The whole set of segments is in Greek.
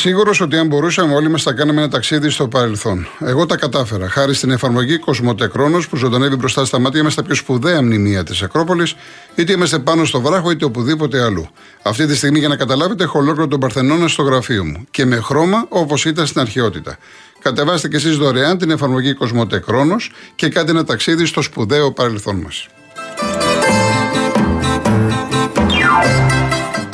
Είμαι σίγουρος ότι αν μπορούσαμε, όλοι μας θα κάναμε ένα ταξίδι στο παρελθόν. Εγώ τα κατάφερα. Χάρη στην εφαρμογή Κοσμοτεκρόνος που ζωντανεύει μπροστά στα μάτια μας στα πιο σπουδαία μνημεία της Ακρόπολης, είτε είμαστε πάνω στο βράχο είτε οπουδήποτε αλλού. Αυτή τη στιγμή, για να καταλάβετε, έχω ολόκληρο τον Παρθενώνα στο γραφείο μου. Και με χρώμα όπως ήταν στην αρχαιότητα. Κατεβάστε κι εσείς δωρεάν την εφαρμογή Κοσμοτεκρόνος και κάντε ένα ταξίδι στο σπουδαίο παρελθόν μας.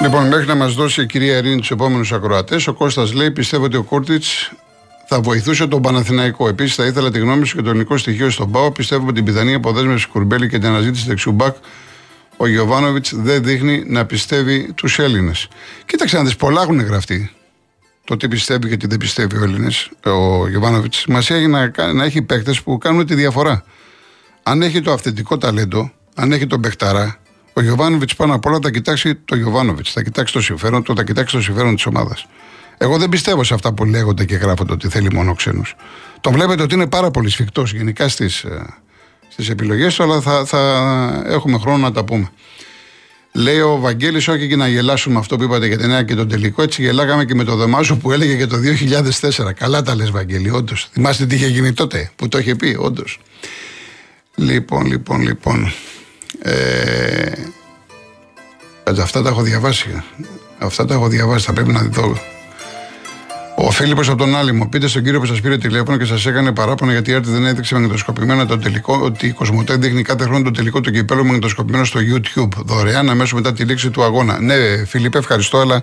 Λοιπόν, μέχρι να μας δώσει η κυρία Ειρήνη τους επόμενους ακροατές, ο Κώστας λέει: Πιστεύω ότι ο Κούρτιτς θα βοηθούσε τον Παναθηναϊκό. Επίσης, θα ήθελα τη γνώμη σου και το ελληνικό στοιχείο στον Πάο. Πιστεύω ότι την πιθανή αποδέσμευση Κουρμπέλη και την αναζήτηση δεξιού μπακ ο Γιωβάνοβιτς δεν δείχνει να πιστεύει τους Έλληνες. Κοίταξε να δεις, πολλά έχουν γραφτεί. Το τι πιστεύει και τι δεν πιστεύει ο Έλληνες, ο Γιωβάνοβιτς. Σημασία έχει να, να έχει παίκτες που κάνουν τη διαφορά. Αν έχει το αυθεντικό ταλέντο, αν έχει τον παιχταρά, ο Γιωβάνοβιτς πάνω απ' όλα θα κοιτάξει το Γιωβάνοβιτς. Θα κοιτάξει το συμφέρον του, θα κοιτάξει το συμφέρον της ομάδας. Εγώ δεν πιστεύω σε αυτά που λέγονται και γράφονται ότι θέλει μόνο ξένους. Τον βλέπετε ότι είναι πάρα πολύ σφιχτός γενικά στις στις ε, επιλογές του, αλλά θα, θα έχουμε χρόνο να τα πούμε. Λέει ο Βαγγέλης, όχι και να γελάσουμε αυτό που είπατε για την νέα και τον τελικό. Έτσι γελάγαμε και με το Δεμάζο που έλεγε για το 2004. Καλά τα λες, Βαγγέλη, όντως. Θυμάστε τι είχε γίνει τότε που το είχε πει, όντως. Λοιπόν, λοιπόν, λοιπόν. Ε, αυτά τα έχω διαβάσει. Αυτά τα έχω διαβάσει. Θα πρέπει να δω. Ο Φίλιππος από τον άλλη μου, πείτε στον κύριο που σας πήρε τηλέφωνο και σας έκανε παράπονο γιατί η Άρτη δεν έδειξε μαγνητοσκοπημένα το τελικό, ότι η Κοσμοτέ δείχνει κάθε χρόνο το τελικό του κυπέλου μαγνητοσκοπημένο στο YouTube, δωρεάν αμέσως μετά τη λήξη του αγώνα. Ναι, Φίλιππε, ευχαριστώ, αλλά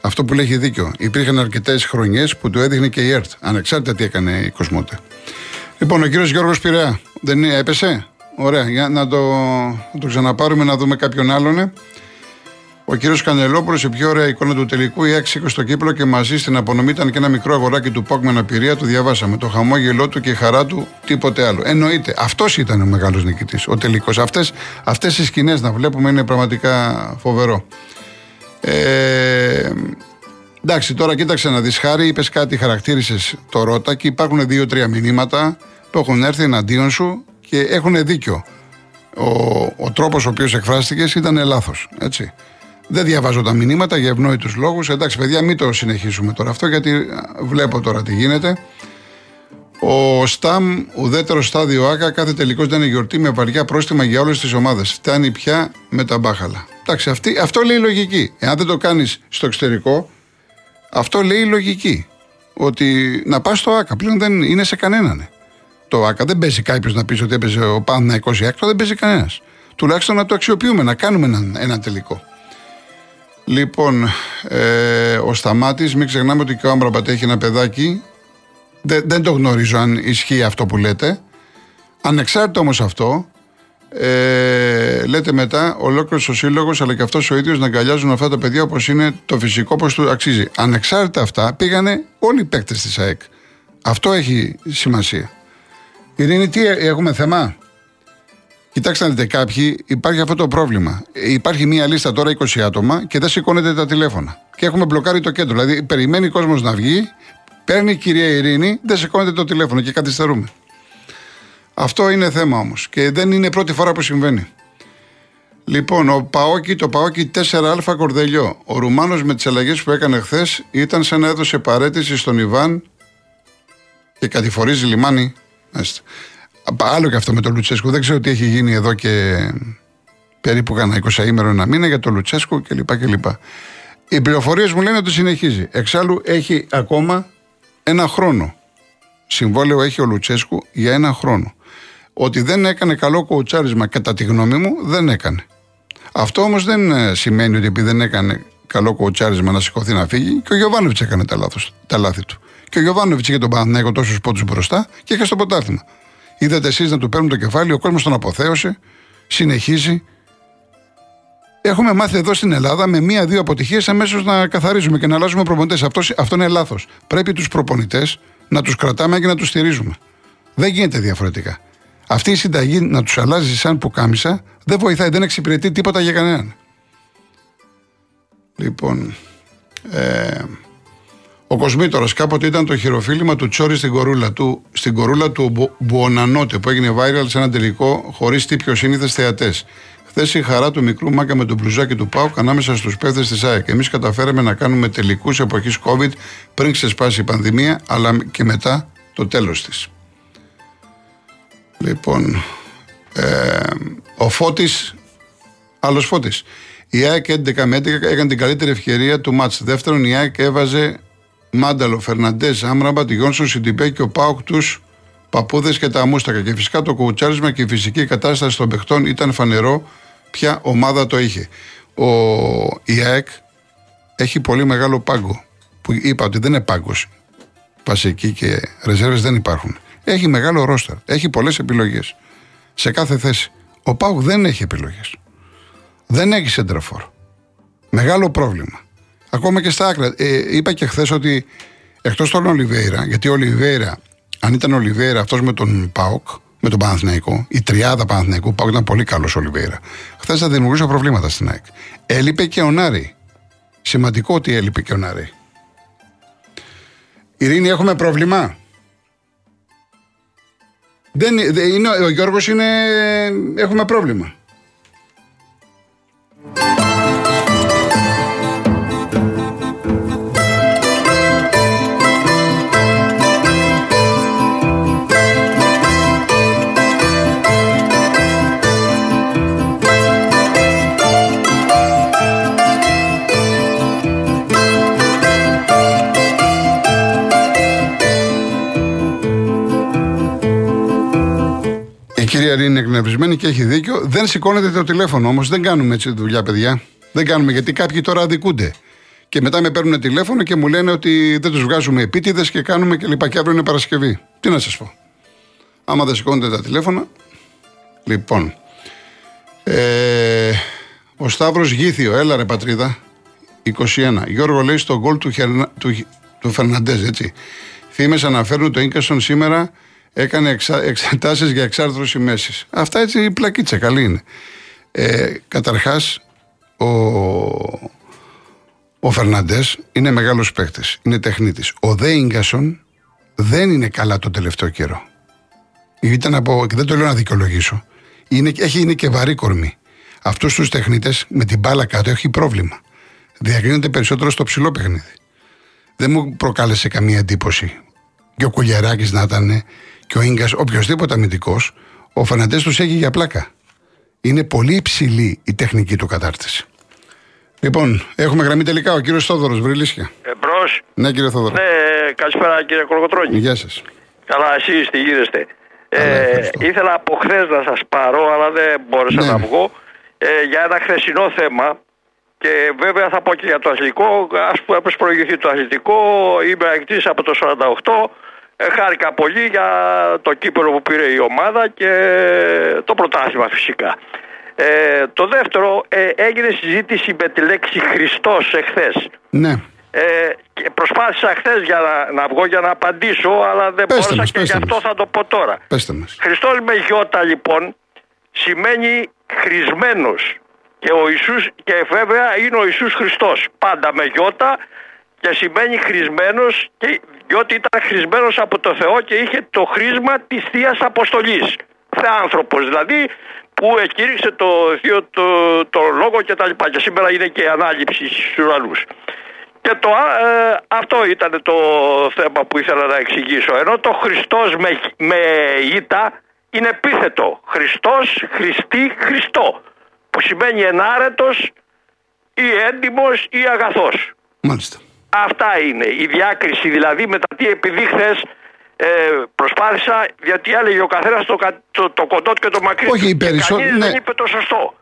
αυτό που λέει έχει δίκιο. Υπήρχαν αρκετές χρονιές που το έδειχνε και η ΕΡΤ, ανεξάρτητα τι έκανε η Κοσμοτέ. Λοιπόν, ο κύριος Γιώργος Πειραιά, δεν έπεσε; Ωραία, για να το, να το ξαναπάρουμε να δούμε κάποιον άλλον. Ε. Ο κύριος Κανελόπουλος, η πιο ωραία εικόνα του τελικού, η 6 στο κύπλο και μαζί στην απονομή ήταν και ένα μικρό αγοράκι του Πόκ με αναπηρία. Του διαβάσαμε. Το χαμόγελό του και η χαρά του, τίποτε άλλο. Εννοείται. Αυτός ήταν ο μεγάλος νικητής, ο τελικός. Αυτές οι σκηνές να βλέπουμε είναι πραγματικά φοβερό. Ε, εντάξει, τώρα κοίταξε να δεις χάρη, είπες κάτι, χαρακτήρισες το Ρότα και υπάρχουν δύο-τρία μηνύματα που έχουν έρθει εναντίον σου και έχουν δίκιο. Ο, ο τρόπος ο οποίος εκφράστηκες ήταν λάθος. Δεν διαβάζω τα μηνύματα για ευνόητους λόγους. Εντάξει, παιδιά, μην το συνεχίσουμε τώρα αυτό, γιατί βλέπω τώρα τι γίνεται. Ο Σταμ, ουδέτερο στάδιο ΑΚΑ, κάθε τελικός ήταν γιορτή με βαριά πρόστιμα για όλες τις ομάδες. Φτάνει πια με τα μπάχαλα. Εντάξει, αυτή, αυτό λέει η λογική. Εάν δεν το κάνεις στο εξωτερικό, αυτό λέει η λογική. Ότι να πας στο ΑΚΑ πλέον δεν είναι σε κανέναν το ΑΚΑ. Δεν παίζει κάποιος να πεις ότι έπαιζε ο Πάννα 20 έκτο, δεν παίζει κανένας. Τουλάχιστον να το αξιοποιούμε, να κάνουμε ένα, ένα τελικό. Λοιπόν, ε, ο Σταμάτης, μην ξεχνάμε ότι και ο Άμπραμπατ έχει ένα παιδάκι. Δεν, δεν το γνωρίζω αν ισχύει αυτό που λέτε. Ανεξάρτητα όμως αυτό, ε, λέτε μετά, ολόκληρος ο σύλλογος αλλά και αυτός ο ίδιος να αγκαλιάζουν αυτά τα παιδιά όπως είναι το φυσικό, όπως του αξίζει. Ανεξάρτητα αυτά, πήγανε όλοι οι παίκτες της ΑΕΚ. Αυτό έχει σημασία. Ειρήνη, τι έχουμε θέμα; Κοιτάξτε να δείτε, κάποιοι υπάρχει αυτό το πρόβλημα. Υπάρχει μία λίστα τώρα 20 άτομα και δεν σηκώνεται τα τηλέφωνα. Και έχουμε μπλοκάρει το κέντρο. Δηλαδή, περιμένει ο κόσμος να βγει, παίρνει η κυρία Ειρήνη, δεν σηκώνεται το τηλέφωνο και καθυστερούμε. Αυτό είναι θέμα όμως. Και δεν είναι πρώτη φορά που συμβαίνει. Λοιπόν, ο Παόκι, το Παόκι 4α Κορδελιό. Ο Ρουμάνος με τις αλλαγές που έκανε χθες ήταν σαν να έδωσε παρέτηση στον Ιβάν και κατηφορίζει λιμάνι Άλλο και αυτό με τον Λουτσέσκου. Δεν ξέρω τι έχει γίνει εδώ και περίπου κανένα 20 ημέρο ένα μήνα για τον Λουτσέσκου κλπ. κλπ. Οι πληροφορίες μου λένε ότι συνεχίζει. Εξάλλου έχει ακόμα ένα χρόνο. Συμβόλαιο έχει ο Λουτσέσκου για ένα χρόνο. Ότι δεν έκανε καλό κοουτσάρισμα, κατά τη γνώμη μου, δεν έκανε. Αυτό όμως δεν ε, σημαίνει ότι επειδή δεν έκανε καλό κοουτσάρισμα να σηκωθεί να φύγει και ο Γιωβάνοβιτς έκανε τα, λάθος, τα λάθη του. Και ο Γιωβάνοβιτς είχε τον Παναθηναϊκό τόσου πόντους μπροστά και είχε στο ποτάθλημα. Είδατε εσείς να του παίρνουν το κεφάλι, ο κόσμος τον αποθέωσε, συνεχίζει. Έχουμε μάθει εδώ στην Ελλάδα με μία-δύο αποτυχίες αμέσως να καθαρίζουμε και να αλλάζουμε προπονητές. Αυτό, αυτό είναι λάθος. Πρέπει τους προπονητές να τους κρατάμε και να τους στηρίζουμε. Δεν γίνεται διαφορετικά. Αυτή η συνταγή να τους αλλάζει σαν που κάμισα δεν βοηθάει, δεν εξυπηρετεί τίποτα για κανέναν. Λοιπόν. Ε, ο Κοσμήτορα κάποτε ήταν το χειροφίλημα του Τσόρι στην κορούλα του, στην κορούλα του Μπουονανότε που έγινε viral σε ένα τελικό χωρίς τύπιο σύνηθες θεατές. Χθες η χαρά του μικρού Μάκα με τον μπλουζάκι του Πάουκ ανάμεσα στους παίχτες της ΑΕΚ. Εμείς καταφέραμε να κάνουμε τελικούς εποχής COVID πριν ξεσπάσει η πανδημία, αλλά και μετά το τέλος της. Λοιπόν, ε, ο Φώτης, άλλος Φώτης. Η ΑΕΚ 11 με 11 έκανε την καλύτερη ευκαιρία του μάτς. Δεύτερον, η ΑΕΚ έβαζε Μάνταλο, Φερναντές, Άμραμπα, τη Γιόνσον, Σιντιμπέ και ο Πάουκ τους παππούδες και τα μούστακα. Και φυσικά το κουτσάρισμα και η φυσική κατάσταση των παιχτών ήταν φανερό ποια ομάδα το είχε. Ο ΙΑΕΚ έχει πολύ μεγάλο πάγκο. Που είπα ότι δεν είναι πάγκος. Πασική και ρεζέρβες δεν υπάρχουν. Έχει μεγάλο ρόστερ. Έχει πολλές επιλογές. Σε κάθε θέση. Ο Πάουκ δεν έχει επιλογές. Δεν έχει σεντραφόρ. Μεγάλο πρόβλημα. Ακόμα και στα άκρα. Ε, είπα και χθες ότι εκτός των Ολιβέηρα, γιατί ο Ολιβέηρα, αν ήταν ο Ολιβέηρα αυτός με τον Πάοκ, με τον Παναθηναϊκό, η τριάδα Παναθηναϊκού, Πάοκ ήταν πολύ καλός ο Ολιβέηρα. Χθες θα δημιουργούσε προβλήματα στην ΑΕΚ. Έλειπε και ο Νάρη. Σημαντικό ότι έλειπε και ο Νάρη. Ειρήνη, έχουμε πρόβλημα; Δεν, είναι, ο Γιώργος είναι... Έχουμε πρόβλημα. Είναι εκνευρισμένη και έχει δίκιο. Δεν σηκώνεται το τηλέφωνο όμως. Δεν κάνουμε έτσι δουλειά, παιδιά. Δεν κάνουμε γιατί κάποιοι τώρα αδικούνται. Και μετά με παίρνουν τηλέφωνο και μου λένε ότι δεν τους βγάζουμε επίτηδες και κάνουμε και λοιπά. Και αύριο είναι Παρασκευή. Τι να σας πω. Άμα δεν σηκώνετε τα τηλέφωνα. Λοιπόν. Ε, ο Σταύρος Γήθιο, έλα ρε πατρίδα. 21. Γιώργο λέει στο γκολ του, του, του Φερναντέζ, έτσι. Φήμε αναφέρουν το Ίνκασον σήμερα έκανε εξα, εξετάσεις για εξάρθρωση μέσης. Αυτά έτσι η πλακίτσα καλή είναι. Ε, καταρχάς, ο, ο Φερναντές είναι μεγάλος παίκτης, είναι τεχνίτης. Ο Δε δεν είναι καλά το τελευταίο καιρό. Ήταν από, και δεν το λέω να δικαιολογήσω, είναι, έχει, είναι και βαρύ κορμί. Αυτούς τους τεχνίτες με την μπάλα κάτω έχει πρόβλημα. Διακρίνονται περισσότερο στο ψηλό παιχνίδι. Δεν μου προκάλεσε καμία εντύπωση. Και ο Κουλιαράκης να ήταν και ο γκας, οποιοδήποτε αμυντικός, ο Φερναντές τους έχει για πλάκα. Είναι πολύ υψηλή η τεχνική του κατάρτιση. Λοιπόν, έχουμε γραμμή τελικά ο κύριος Θόδωρος Βρυλίσια. Εμπρό. Ναι, κύριε Θόδωρο. Ναι, καλησπέρα κύριε Κολοκοτρόνη. Γεια σας. Καλά, εσείς τι γίνεστε. Ε, ήθελα από χθες να σας πάρω, αλλά δεν μπόρεσα ναι. να βγω ε, για ένα χθεσινό θέμα. Και βέβαια θα πω και για το αθλητικό. Α πούμε, προηγηθεί το αθλητικό. Είμαι ακτή από το 48. Ε, χάρηκα πολύ για το κύπελο που πήρε η ομάδα και το πρωτάθλημα φυσικά. Ε, το δεύτερο, ε, έγινε συζήτηση με τη λέξη Χριστός εχθές. Ναι. Ε, και προσπάθησα χθες για να, να βγω για να απαντήσω, αλλά δεν πέστε μπόρεσα και γι' αυτό θα το πω τώρα. Πέστε μας. Χριστός με γιώτα λοιπόν σημαίνει χρησμένος. Και ο Ιησούς, και βέβαια είναι ο Ιησούς Χριστός. Πάντα με γιώτα και σημαίνει χρησμένος και διότι ήταν χρησμένος από το Θεό και είχε το χρήσμα της θείας Αποστολής. Θεάνθρωπος δηλαδή που εκήρυξε το θείο το, το λόγο και τα λοιπά και σήμερα είναι και ανάληψη στους ουρανούς. Και το, ε, αυτό ήταν το θέμα που ήθελα να εξηγήσω. Ενώ το Χριστός με, με ήττα είναι επίθετο. Χριστός, Χριστή, Χριστό. Που σημαίνει ενάρετος ή έντιμος ή αγαθός. Μάλιστα. Αυτά είναι. Η διάκριση δηλαδή μετά τι επειδή χθες ε, προσπάθησα, γιατί έλεγε ο καθένας το, το, το κοντό και το μακρύ. Όχι, οι περισσότεροι. Ναι. δεν είπε το σωστό.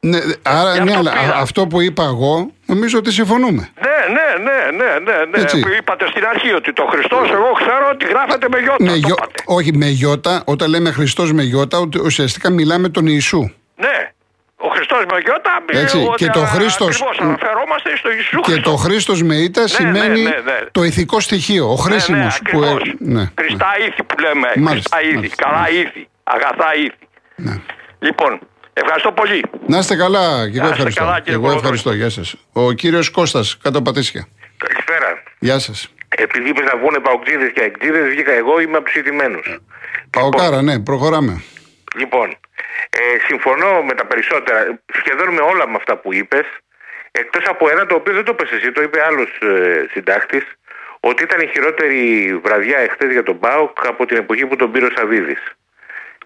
Ναι, άρα, ναι, αλλά αυτό που είπα εγώ, νομίζω ότι συμφωνούμε. Ναι, ναι, ναι, ναι, ναι, ναι. Που είπατε στην αρχή ότι το Χριστός, εγώ ξέρω ότι γράφεται με γιώτα. Με όχι, με γιώτα, όταν λέμε Χριστός με γιώτα, ουσιαστικά μιλάμε τον Ιησού. Ναι. Ο Χριστός με γιώτα. Έτσι, και το Χρήστο. Αναφερόμαστε στο Ιησούς Και το Χρήστος με ήττα ναι, σημαίνει ναι, ναι, το ηθικό στοιχείο, ο χρήσιμο. Ναι, που... ναι, ναι, Χριστά ήθη που λέμε. Μάλιστα, Χριστά ήθη. μάλιστα, Καλά μάλιστα. ήθη. Αγαθά ήθη. Ναι. Λοιπόν, ευχαριστώ πολύ. Να είστε καλά, και εγώ Να είστε ευχαριστώ. καλά, Και κύριε εγώ Κολοδόη. ευχαριστώ. Γεια σας. Ο κύριος Κώστας, κάτω Πατήσια. Καλησπέρα. Γεια σας. Επειδή είπες να βγουν παοκτζίδες και εκτζίδες, βγήκα εγώ, είμαι από τους ηττημένους. Παοκάρα, ναι, προχωράμε. Λοιπόν, ε, συμφωνώ με τα περισσότερα, σχεδόν με όλα με αυτά που είπες, εκτός από ένα το οποίο δεν το είπες εσύ, το είπε άλλος ε, συντάκτης, ότι ήταν η χειρότερη βραδιά εχθές για τον Μπάουκ από την εποχή που τον πήρε ο Σαββίδης.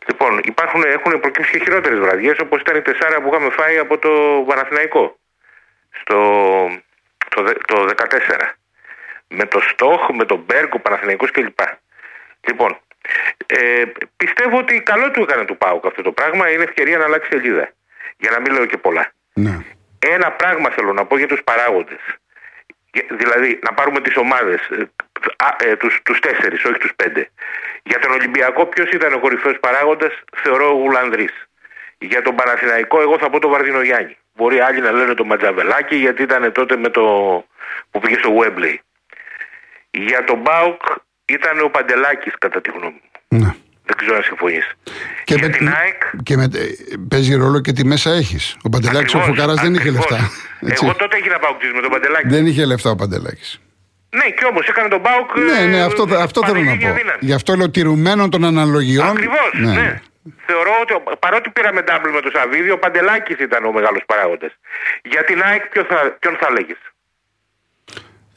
Λοιπόν, υπάρχουν, έχουν προκύψει και χειρότερες βραδιές, όπως ήταν η τεσσάρα που είχαμε φάει από το Παναθηναϊκό στο το, δε- το 14. Με το Στόχ, με τον Μπέργκ, ο Παναθηναϊκός κλπ. Λοιπόν, ε, πιστεύω ότι καλό του έκανε του Πάουκ αυτό το πράγμα. Είναι ευκαιρία να αλλάξει σελίδα. Για να μην λέω και πολλά. Ναι. Ένα πράγμα θέλω να πω για τους παράγοντες. Για- Δηλαδή, να πάρουμε τις ομάδες, ε, α, ε, τους, τους τέσσερις, όχι τους πέντε. Για τον Ολυμπιακό, ποιος ήταν ο κορυφαίος παράγοντας, θεωρώ ο Γουλανδρής. Για τον Παναθηναϊκό, εγώ θα πω τον Βαρδινογιάννη. Μπορεί άλλοι να λένε τον Ματζαβελάκη, γιατί ήταν τότε με το που πήγε στο Webley. Για τον Μπάουκ ήταν ο Παντελάκης, κατά τη γνώμη μου. ναι. Δεν ξέρω αν συμφωνείς. Και, για με, την ΑΕΚ, και με, ε, παίζει ρόλο και τι μέσα έχεις. Ο Παντελάκης ο Ακριβώς, Φουκαράς δεν είχε ακριβώς. λεφτά. Έτσι. Εγώ τότε έγινα παουκτής με τον Παντελάκη. Δεν είχε λεφτά ο Παντελάκης. Ναι, και όμως έκανε τον Μπάουκ. Ναι, ναι, αυτό, θα- αυτό θέλω να πω. Γι' αυτό λέω τηρουμένων των αναλογιών. Ακριβώς. Ναι. Θεωρώ ότι ο- παρότι πήραμε double με τον Σαββίδη, ο Παντελάκης ήταν ο μεγάλος παράγοντας. Για την ΑΕΚ, ποιο θα, ποιον θα έλεγε.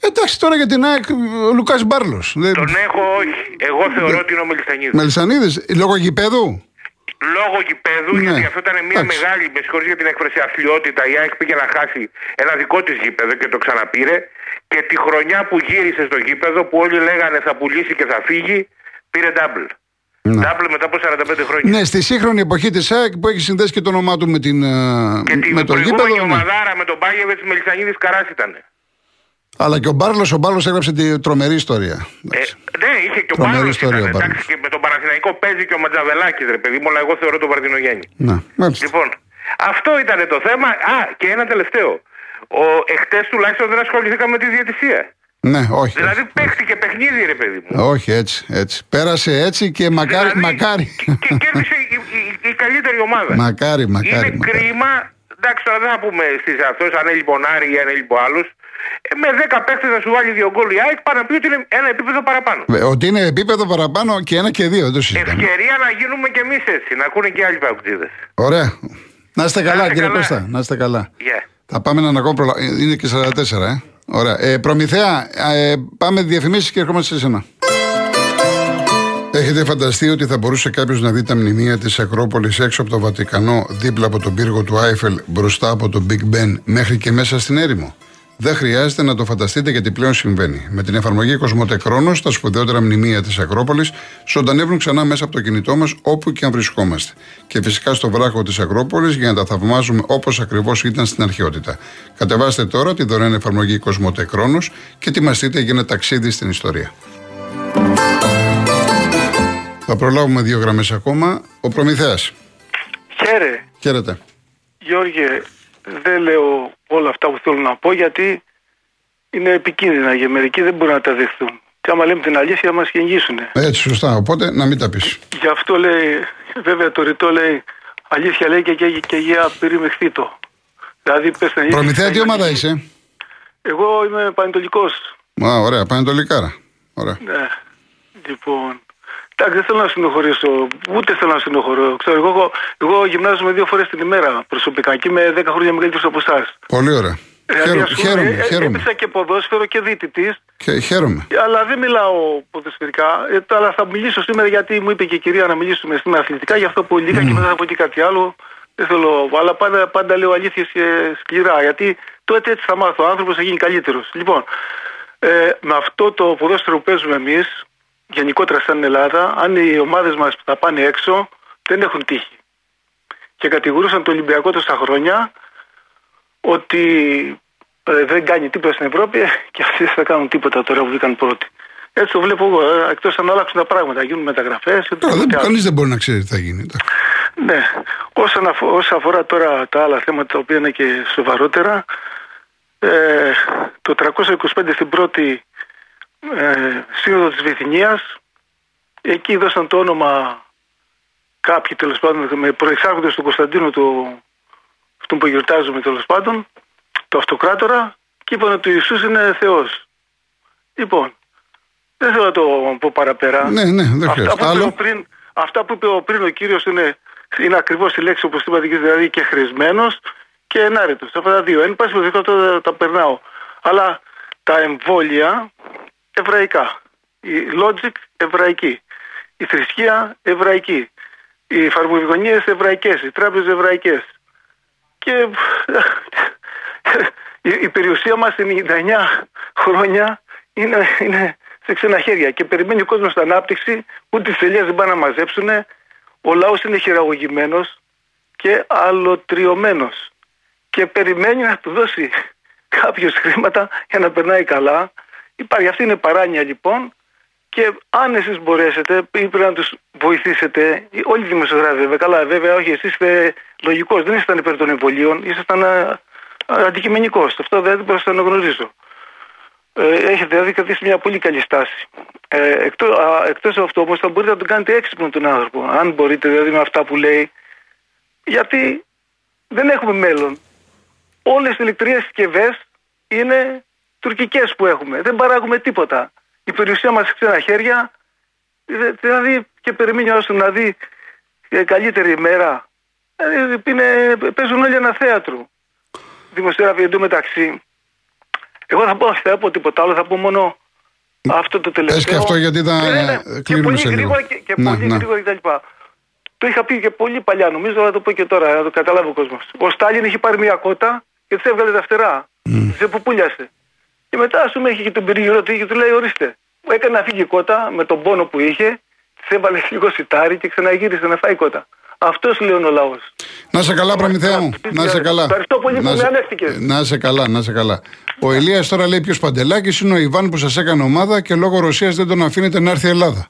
Εντάξει, τώρα για την ΑΕΚ ο Λουκάς Μπάρλος. Τον έχω, όχι. Εγώ θεωρώ ότι είναι ο Μελισανίδης. Μελισανίδης, λόγω γηπέδου; Λόγω γηπέδου, Ναι. γιατί αυτό ήταν μια Εντάξει. μεγάλη, με συγχωρείς για την έκφραση, αθλειότητα. Η ΑΕΚ πήγε να χάσει ένα δικό της γήπεδο και το ξαναπήρε. Και τη χρονιά που γύρισε στο γήπεδο, που όλοι λέγανε θα πουλήσει και θα φύγει, πήρε double. Ναι. Double μετά από 45 χρόνια. Ναι, στη σύγχρονη εποχή της ΑΕΚ που έχεις συνδέσει και το όνομά του με, την, ε, Και τη με το προηγούμενη γήπεδο. ναι. ομαδάρα με τον Μπάγεβετ Μελισανίδης Καράς ήταν. Αλλά και ο Μπάρλος, ο Μπάρλος έγραψε τη τρομερή ιστορία. Ε, Εντάξει. ναι, είχε και ο Τρομερή Παύλος ιστορία ήταν, ο Παύλος. εντάξει, και με τον Παναθηναϊκό παίζει και ο Ματζαβελάκης ρε παιδί μου, αλλά εγώ θεωρώ τον Βαρδινογέννη. Ναι, μάλιστα. Λοιπόν, αυτό ήταν το θέμα. Α, και ένα τελευταίο. Ο, εχθές τουλάχιστον δεν ασχοληθήκαμε με τη διαιτησία. Ναι, όχι. Δηλαδή όχι. παίχτηκε παιχνίδι ρε παιδί μου. Όχι, έτσι, έτσι. Πέρασε έτσι και μακάρι. Δηλαδή, μακάρι. Και κέρδισε η, η- η καλύτερη ομάδα. μακάρι, μακάρι. Είναι μακάρι. κρίμα, εντάξει τώρα δεν θα πούμε στις αυτός αν έλειπε ο Νάρη ή αν έλειπε ο άλλος, ε, με 10 παίχτες να σου βάλει δύο γκολ η ΑΕΚ πάνε να πει ότι είναι ένα επίπεδο παραπάνω. Ε, Ότι είναι επίπεδο παραπάνω και ένα και δύο, δεν το συζητάμε. Ευκαιρία να γίνουμε κι εμείς έτσι, να ακούνε και άλλοι παγκοτζίδες. Ωραία. Να είστε καλά, είστε κύριε καλά. Κώστα. Να είστε καλά. Yeah. Θα πάμε έναν ακόμα προλα... ε, Είναι και 44, ε. Ωραία. Ε, Προμηθέα, ε, πάμε διαφημίσεις και ερχόμαστε σε σένα. Έχετε φανταστεί ότι θα μπορούσε κάποιος να δει τα μνημεία της Ακρόπολης έξω από το Βατικανό, δίπλα από τον πύργο του Άιφελ, μπροστά από το Big Ben, μέχρι και μέσα στην έρημο; Δεν χρειάζεται να το φανταστείτε γιατί πλέον συμβαίνει. Με την εφαρμογή Κοσμοτέ Χρόνος, τα σπουδαιότερα μνημεία της Ακρόπολης ζωντανεύουν ξανά μέσα από το κινητό μας όπου και αν βρισκόμαστε. Και φυσικά στο βράχο της Ακρόπολης για να τα θαυμάζουμε όπως ακριβώς ήταν στην αρχαιότητα. Κατεβάστε τώρα τη δωρεάν εφαρμογή Κοσμοτέ Χρόνος και ετοιμαστείτε για ένα ταξίδι στην ιστορία. Θα προλάβουμε δύο γραμμές ακόμα. Ο Προμηθέας. Χαίρε, Χαίρετε. Γιώργε, δεν λέω όλα αυτά που θέλω να πω γιατί είναι επικίνδυνα και μερικοί δεν μπορούν να τα δεχθούν. Και άμα λέμε την αλήθεια μας κυνηγήσουν. Έτσι, σωστά. Οπότε να μην τα πεις. Γι' αυτό λέει, βέβαια το ρητό λέει, αλήθεια λέει και, και, και για περιμεχθήτο. Δηλαδή πες την αλήθεια. Προμηθέα, τι ομάδα είσαι; Εγώ είμαι πανετολικός. Α, ωραία, πανετολικάρα. Ωραία. Ναι. Λοιπόν, εντάξει, δεν θέλω να συνοχωρήσω, ούτε θέλω να συνοχωρώ. Ξέρω, εγώ, εγώ, εγώ γυμνάζομαι δύο φορές την ημέρα προσωπικά και είμαι 10 χρόνια μεγαλύτερος από εσάς. Πολύ ωραία. Δηλαδή, Χαίρομαι, ας πούμε, χαίρομαι, ε, χαίρομαι. Έπαιξα και ποδόσφαιρο και διαιτητής, Χαι- Χαίρομαι. αλλά δεν μιλάω ποδοσφαιρικά. Ε, αλλά θα μιλήσω σήμερα γιατί μου είπε και η κυρία να μιλήσουμε σήμερα αθλητικά, γι' αυτό που λίγα και μετά θα πω και κάτι άλλο. Δεν θέλω, αλλά πάντα, πάντα λέω αλήθειες και σκληρά, γιατί τότε έτσι θα μάθω. Ο άνθρωπος θα γίνει καλύτερος. Λοιπόν, ε, με αυτό το ποδόσφαιρο που παίζουμε εμείς, γενικότερα σαν Ελλάδα, αν οι ομάδες μας που θα πάνε έξω, δεν έχουν τύχη. Και κατηγορούσαν το Ολυμπιακό τόσα χρόνια ότι ε, δεν κάνει τίποτα στην Ευρώπη και αυτοί δεν θα κάνουν τίποτα τώρα που βγήκαν πρώτοι. Έτσι το βλέπω εγώ, ε, εκτός αν αλλάξουν τα πράγματα, γίνουν μεταγραφές. Τώρα δεν, κανείς δεν μπορεί να ξέρει τι θα γίνει. Ναι. Όσον αφο- Όσον αφορά τώρα τα άλλα θέματα τα οποία είναι και σοβαρότερα, ε, το 325 στην πρώτη ε, σύνοδος της Βυθινίας, εκεί δώσαν το όνομα κάποιοι τέλος πάντων με προεξάρχοντες του Κωνσταντίνου του αυτόν που γιορτάζουμε τέλος πάντων, το αυτοκράτορα και είπαν ότι ο Ιησούς είναι Θεός. Λοιπόν, δεν θέλω να το πω παραπέρα. Ναι, ναι, δεν αυτά, χρειάζεται. που είπε Άλλο; ο πριν, αυτά που είπε ο πριν ο κύριος είναι, είναι ακριβώς η λέξη όπως είπατε και δηλαδή και χρησμένος και ενάρετος. Αυτά τα δύο. Εν πάση περιπτώσει αυτό τα, τα περνάω. Αλλά τα εμβόλια εβραϊκά. Η logic εβραϊκή. Η θρησκεία εβραϊκή. Οι φαρμακογονίες εβραϊκές. Οι τράπεζες εβραϊκές. Και η, η περιουσία μας είναι 99 χρόνια είναι, είναι σε ξένα χέρια και περιμένει ο κόσμος την ανάπτυξη ούτε τις ελιές δεν πάνε να μαζέψουν ο λαός είναι χειραγωγημένος και αλωτριωμένος και περιμένει να του δώσει κάποιος χρήματα για να περνάει καλά υπάρχει αυτή είναι παράνοια λοιπόν και αν εσείς μπορέσετε ή πρέπει να τους βοηθήσετε όλοι οι δημοσιογράφοι βέβαια καλά βέβαια όχι εσείς είστε λογικός δεν ήσασταν υπέρ των εμβολίων ήσασταν α, α, αντικειμενικός αυτό δεν μπορώ να το αναγνωρίζω ε, έχετε δηλαδή κρατήσει μια πολύ καλή στάση. Ε, εκτό, α, εκτός από αυτό όμως θα μπορείτε να τον κάνετε έξυπνο τον άνθρωπο. Αν μπορείτε δηλαδή με αυτά που λέει. Γιατί δεν έχουμε μέλλον. Όλες οι ηλεκτρικές συσκευές είναι τουρκικές που έχουμε. Δεν παράγουμε τίποτα. Η περιουσία μας σε ξένα χέρια δε- δηλαδή και περιμένει ο άλλος να δει ε, καλύτερη ημέρα. Δηλαδή, είναι, παίζουν όλοι ένα θέατρο. Δημοσιογράφοι εντωμεταξύ. Εγώ θα πω, δεν θα πω τίποτα άλλο, θα πω μόνο αυτό το τελευταίο. Πες και αυτό, γιατί θα, Ναι, ναι, ε, και κλείνουμε πολύ σε λίγο. γρήγορα και, και Ναι, πολύ ναι. γρήγορα κτλ. Το είχα πει και πολύ παλιά, νομίζω, αλλά θα το πω και τώρα, να το καταλάβει ο κόσμος. Ο Στάλιν είχε πάρει μια κότα και της έβγαλε τα φτερά. Mm. Σε πουπούλιασε. Και μετά, ας πούμε, είχε και τον περιγυρωτή και του λέει: Ορίστε, μου έκανε να φύγει η κότα με τον πόνο που είχε, της έβαλε λίγο σιτάρι και ξαναγύρισε να φάει κότα. Αυτός λέει ο λαός. Να σε καλά, Προμηθέα μου. Να σε καλά. Ευχαριστώ πολύ που Να με σε- ανέχτηκες. Να σε καλά, να σε καλά. Ο Ηλίας τώρα λέει ποιος Παντελάκης είναι ο Ιβάν που σας έκανε ομάδα και λόγω Ρωσίας δεν τον αφήνετε να έρθει η Ελλάδα.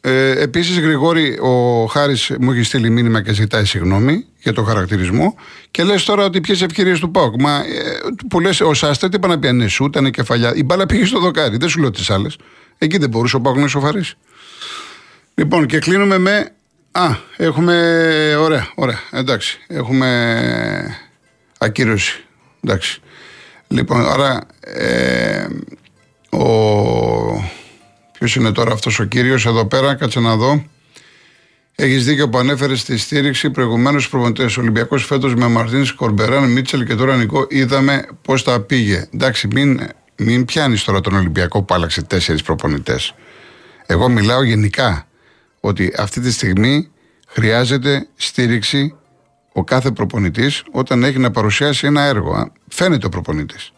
Ε, Επίσης, Γρηγόρη, ο Χάρης μου έχει στείλει μήνυμα και ζητάει συγγνώμη για το χαρακτηρισμό. Και λες τώρα ότι ποιε ευκαιρίες του Πάουκ. Μα ε, που λες, ο Σάστε τι είπα να πει, ναι, σου ήταν η κεφαλιά. Η μπάλα πήγε στο δοκάρι. Δεν σου λέω τις άλλες. Εκεί δεν μπορούσε ο Πάουκ να ισοφαρίσει. Λοιπόν, και κλείνουμε με. Α, έχουμε. Ωραία, ωραία. Εντάξει. Έχουμε ακύρωση. Εντάξει. Λοιπόν, άρα. Ε, ο. Ποιος είναι τώρα αυτός ο κύριος; Εδώ πέρα, κάτσε να δω. Έχεις δίκιο που ανέφερες στη στήριξη προηγουμένως στους προπονητές. Ολυμπιακός φέτος με Μαρτίνς Κορμπεράν, Μίτσελ και τώρα Νικό είδαμε πώς τα πήγε. Εντάξει, μην, μην πιάνεις τώρα τον Ολυμπιακό που άλλαξε τέσσερις προπονητές. Εγώ μιλάω γενικά ότι αυτή τη στιγμή χρειάζεται στήριξη ο κάθε προπονητής όταν έχει να παρουσιάσει ένα έργο. Α, Φαίνεται ο προπονητής.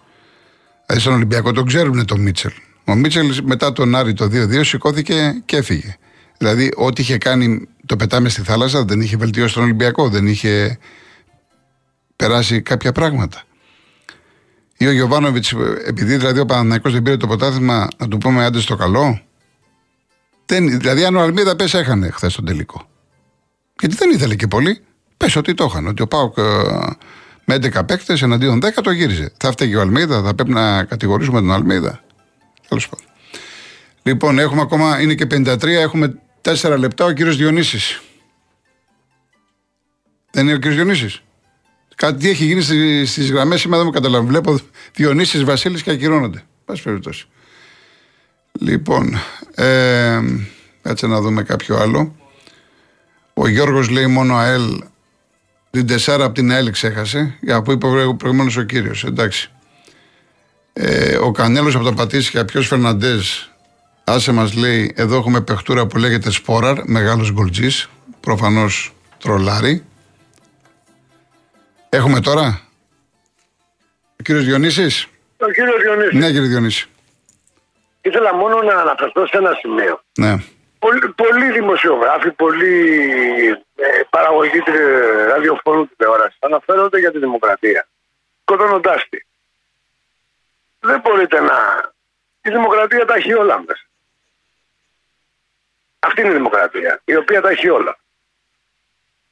Δηλαδή στον Ολυμπιακό τον ξέρουν τον Μίτσελ. Ο Μίτσελ μετά τον Άρη το 2-2 σηκώθηκε και έφυγε. Δηλαδή, ό,τι είχε κάνει το πετάμε στη θάλασσα δεν είχε βελτιώσει τον Ολυμπιακό, δεν είχε περάσει κάποια πράγματα. Ή ο Γιωβάνοβιτς, επειδή δηλαδή ο Παναναναϊκός δεν πήρε το ποτάθλημα, να του πούμε άντε στο καλό. Δεν, δηλαδή, αν ο Αλμίδα πες έχανε χθες τον τελικό. Γιατί δεν ήθελε και πολύ. Πες ότι το είχαν. Ότι ο Πάουκ ε, με 11 παίκτες εναντίον 10 το γύριζε. Θα φταίει και ο Αλμίδα, θα πρέπει να κατηγορήσουμε τον Αλμίδα. Τέλος πάντων. Λοιπόν, έχουμε ακόμα, είναι και 53, έχουμε 4 λεπτά. Ο κύριος Διονύσης. Δεν είναι ο κύριος Διονύσης; Κάτι έχει γίνει στις γραμμές σήμερα, δεν μου καταλαβαίνω. Βλέπω Διονύσης Βασίλης και ακυρώνονται. Πάση περιπτώσει. Λοιπόν, ε, κάτσε να δούμε κάποιο άλλο. Ο Γιώργος λέει μόνο ΑΕΛ. Την τεσσάρα από την ΑΕΛ ξέχασε. Για που είπε προηγουμένως ο κύριος. Εντάξει. Ε, ο Κανέλος από τα Πατήσια, ποιος Φερναντές, άσε μας λέει, εδώ έχουμε παιχτούρα που λέγεται Σπόραρ, μεγάλος γκολτζής, προφανώς τρολάρι. Έχουμε τώρα; Ο κύριος Διονύσης; Ο κύριος Διονύσης, Ναι κύριε Διονύση. ήθελα μόνο να αναφερθώ σε ένα σημείο. Ναι. Πολλοί, πολλοί δημοσιογράφοι, πολλοί ε, παραγωγοί τε- ραδιοφώνου τηλεόρασης αναφέρονται για τη δημοκρατία. Σκοτώνοντά τη. Δεν μπορείτε να. Η δημοκρατία τα έχει όλα μέσα. Αυτή είναι η δημοκρατία, η οποία τα έχει όλα.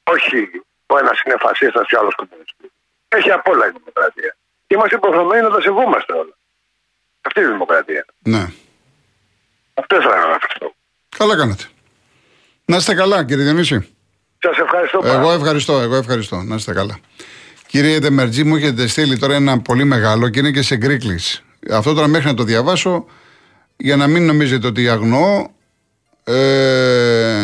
Όχι ο ένας είναι φασίστας και ο άλλος κομμουνιστής. Έχει απ' όλα η δημοκρατία. Και είμαστε υποχρεωμένοι να τα σεβόμαστε όλα. Αυτή είναι η δημοκρατία. Ναι. Αυτό ήθελα να αναφερθώ. Καλά κάνατε. Να είστε καλά, κύριε Διονύση. Σας ευχαριστώ πάρα Εγώ ευχαριστώ, εγώ ευχαριστώ. Να είστε καλά. Κύριε Δεμερτζή, μου έχετε στείλει τώρα ένα πολύ μεγάλο και είναι και σε γκρίκλι. Αυτό τώρα μέχρι να το διαβάσω, για να μην νομίζετε ότι αγνοώ, ε,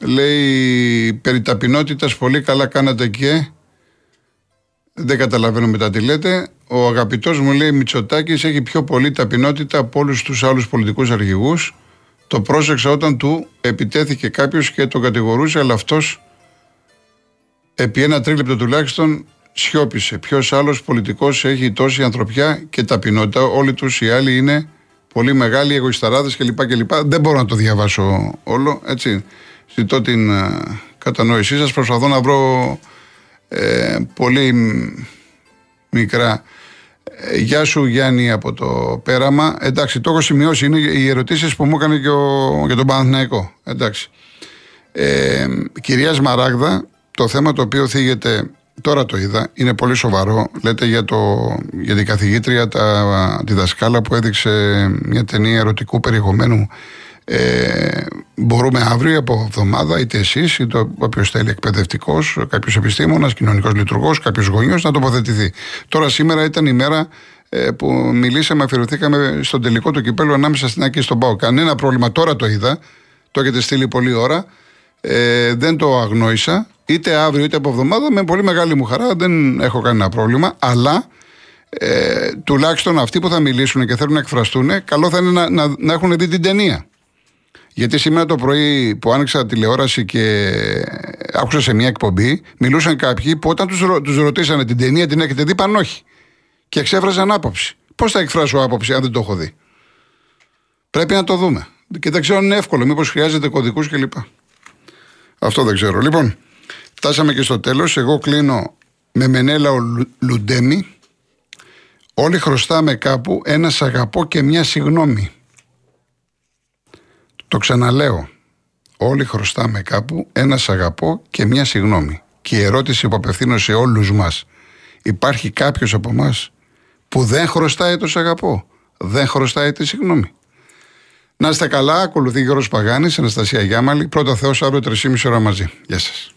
λέει περί ταπεινότητας πολύ καλά κάνατε και δεν καταλαβαίνω μετά τι λέτε. Ο αγαπητός μου λέει Μητσοτάκης έχει πιο πολύ ταπεινότητα από όλους τους άλλους πολιτικούς αρχηγούς. Το πρόσεξα όταν του επιτέθηκε κάποιος και τον κατηγορούσε, αλλά αυτός επί ένα τρίλεπτο τουλάχιστον σιώπησε. Ποιος άλλος πολιτικός έχει τόση ανθρωπιά και ταπεινότητα. Όλοι τους οι άλλοι είναι πολύ μεγάλοι εγωισταράδες κλπ. κλπ. Δεν μπορώ να το διαβάσω όλο. Έτσι. Ζητώ την ε, κατανόησή σας. Προσπαθώ να βρω ε, πολύ μ, μικρά. Ε, γεια σου Γιάννη από το πέραμα. Εντάξει, το έχω σημειώσει. Είναι οι ερωτήσεις που μου έκανε και ο, για τον Παναθηναϊκό. Εντάξει. Ε, κυρίας Σμαράγδα, το θέμα το οποίο θίγεται, τώρα το είδα, είναι πολύ σοβαρό. Λέτε για, το, για την καθηγήτρια, τα, τη δασκάλα που έδειξε μια ταινία ερωτικού περιεχομένου. Ε, μπορούμε αύριο από εβδομάδα, είτε εσείς, είτε όποιος θέλει εκπαιδευτικός, κάποιος επιστήμονας, κοινωνικός λειτουργός, κάποιος γονιός να τοποθετηθεί. Τώρα, σήμερα ήταν η μέρα ε, που μιλήσαμε, αφιερωθήκαμε στον τελικό του κυπέλου ανάμεσα στην Άκη και στον Πάο. Κανένα πρόβλημα, τώρα το είδα, το έχετε στείλει πολλή ώρα. Ε, δεν το αγνόησα, είτε αύριο είτε από εβδομάδα, με πολύ μεγάλη μου χαρά, δεν έχω κανένα πρόβλημα. Αλλά ε, τουλάχιστον αυτοί που θα μιλήσουν και θέλουν να εκφραστούν, καλό θα είναι να, να, να έχουν δει την ταινία. Γιατί σήμερα το πρωί που άνοιξα τηλεόραση και άκουσα σε μια εκπομπή, μιλούσαν κάποιοι που όταν τους τους ρωτήσανε την ταινία την έχετε δει, είπαν όχι. Και εξέφραζαν άποψη. Πώς θα εκφράσω άποψη αν δεν το έχω δει; Πρέπει να το δούμε. Και δεν ξέρω αν είναι εύκολο, μήπως χρειάζεται κωδικούς κλπ. Αυτό δεν ξέρω. Λοιπόν, φτάσαμε και στο τέλος. Εγώ κλείνω με Μενέλα ο Λουντέμι. Όλοι χρωστάμε κάπου ένα σ' αγαπώ και μια συγνώμη. Το ξαναλέω. Όλοι χρωστάμε κάπου ένα σ' αγαπώ και μια συγνώμη. Και η ερώτηση που απευθύνω σε όλους μας. Υπάρχει κάποιος από εμά που δεν χρωστάει το σ' αγαπώ. Δεν χρωστάει τη συγνώμη; Να είστε καλά, ακολουθεί Γιώργος Παγάνης, Αναστασία Γιάμαλη. Πρώτα Θεός αύριο 3,5 ώρα μαζί. Γεια σας.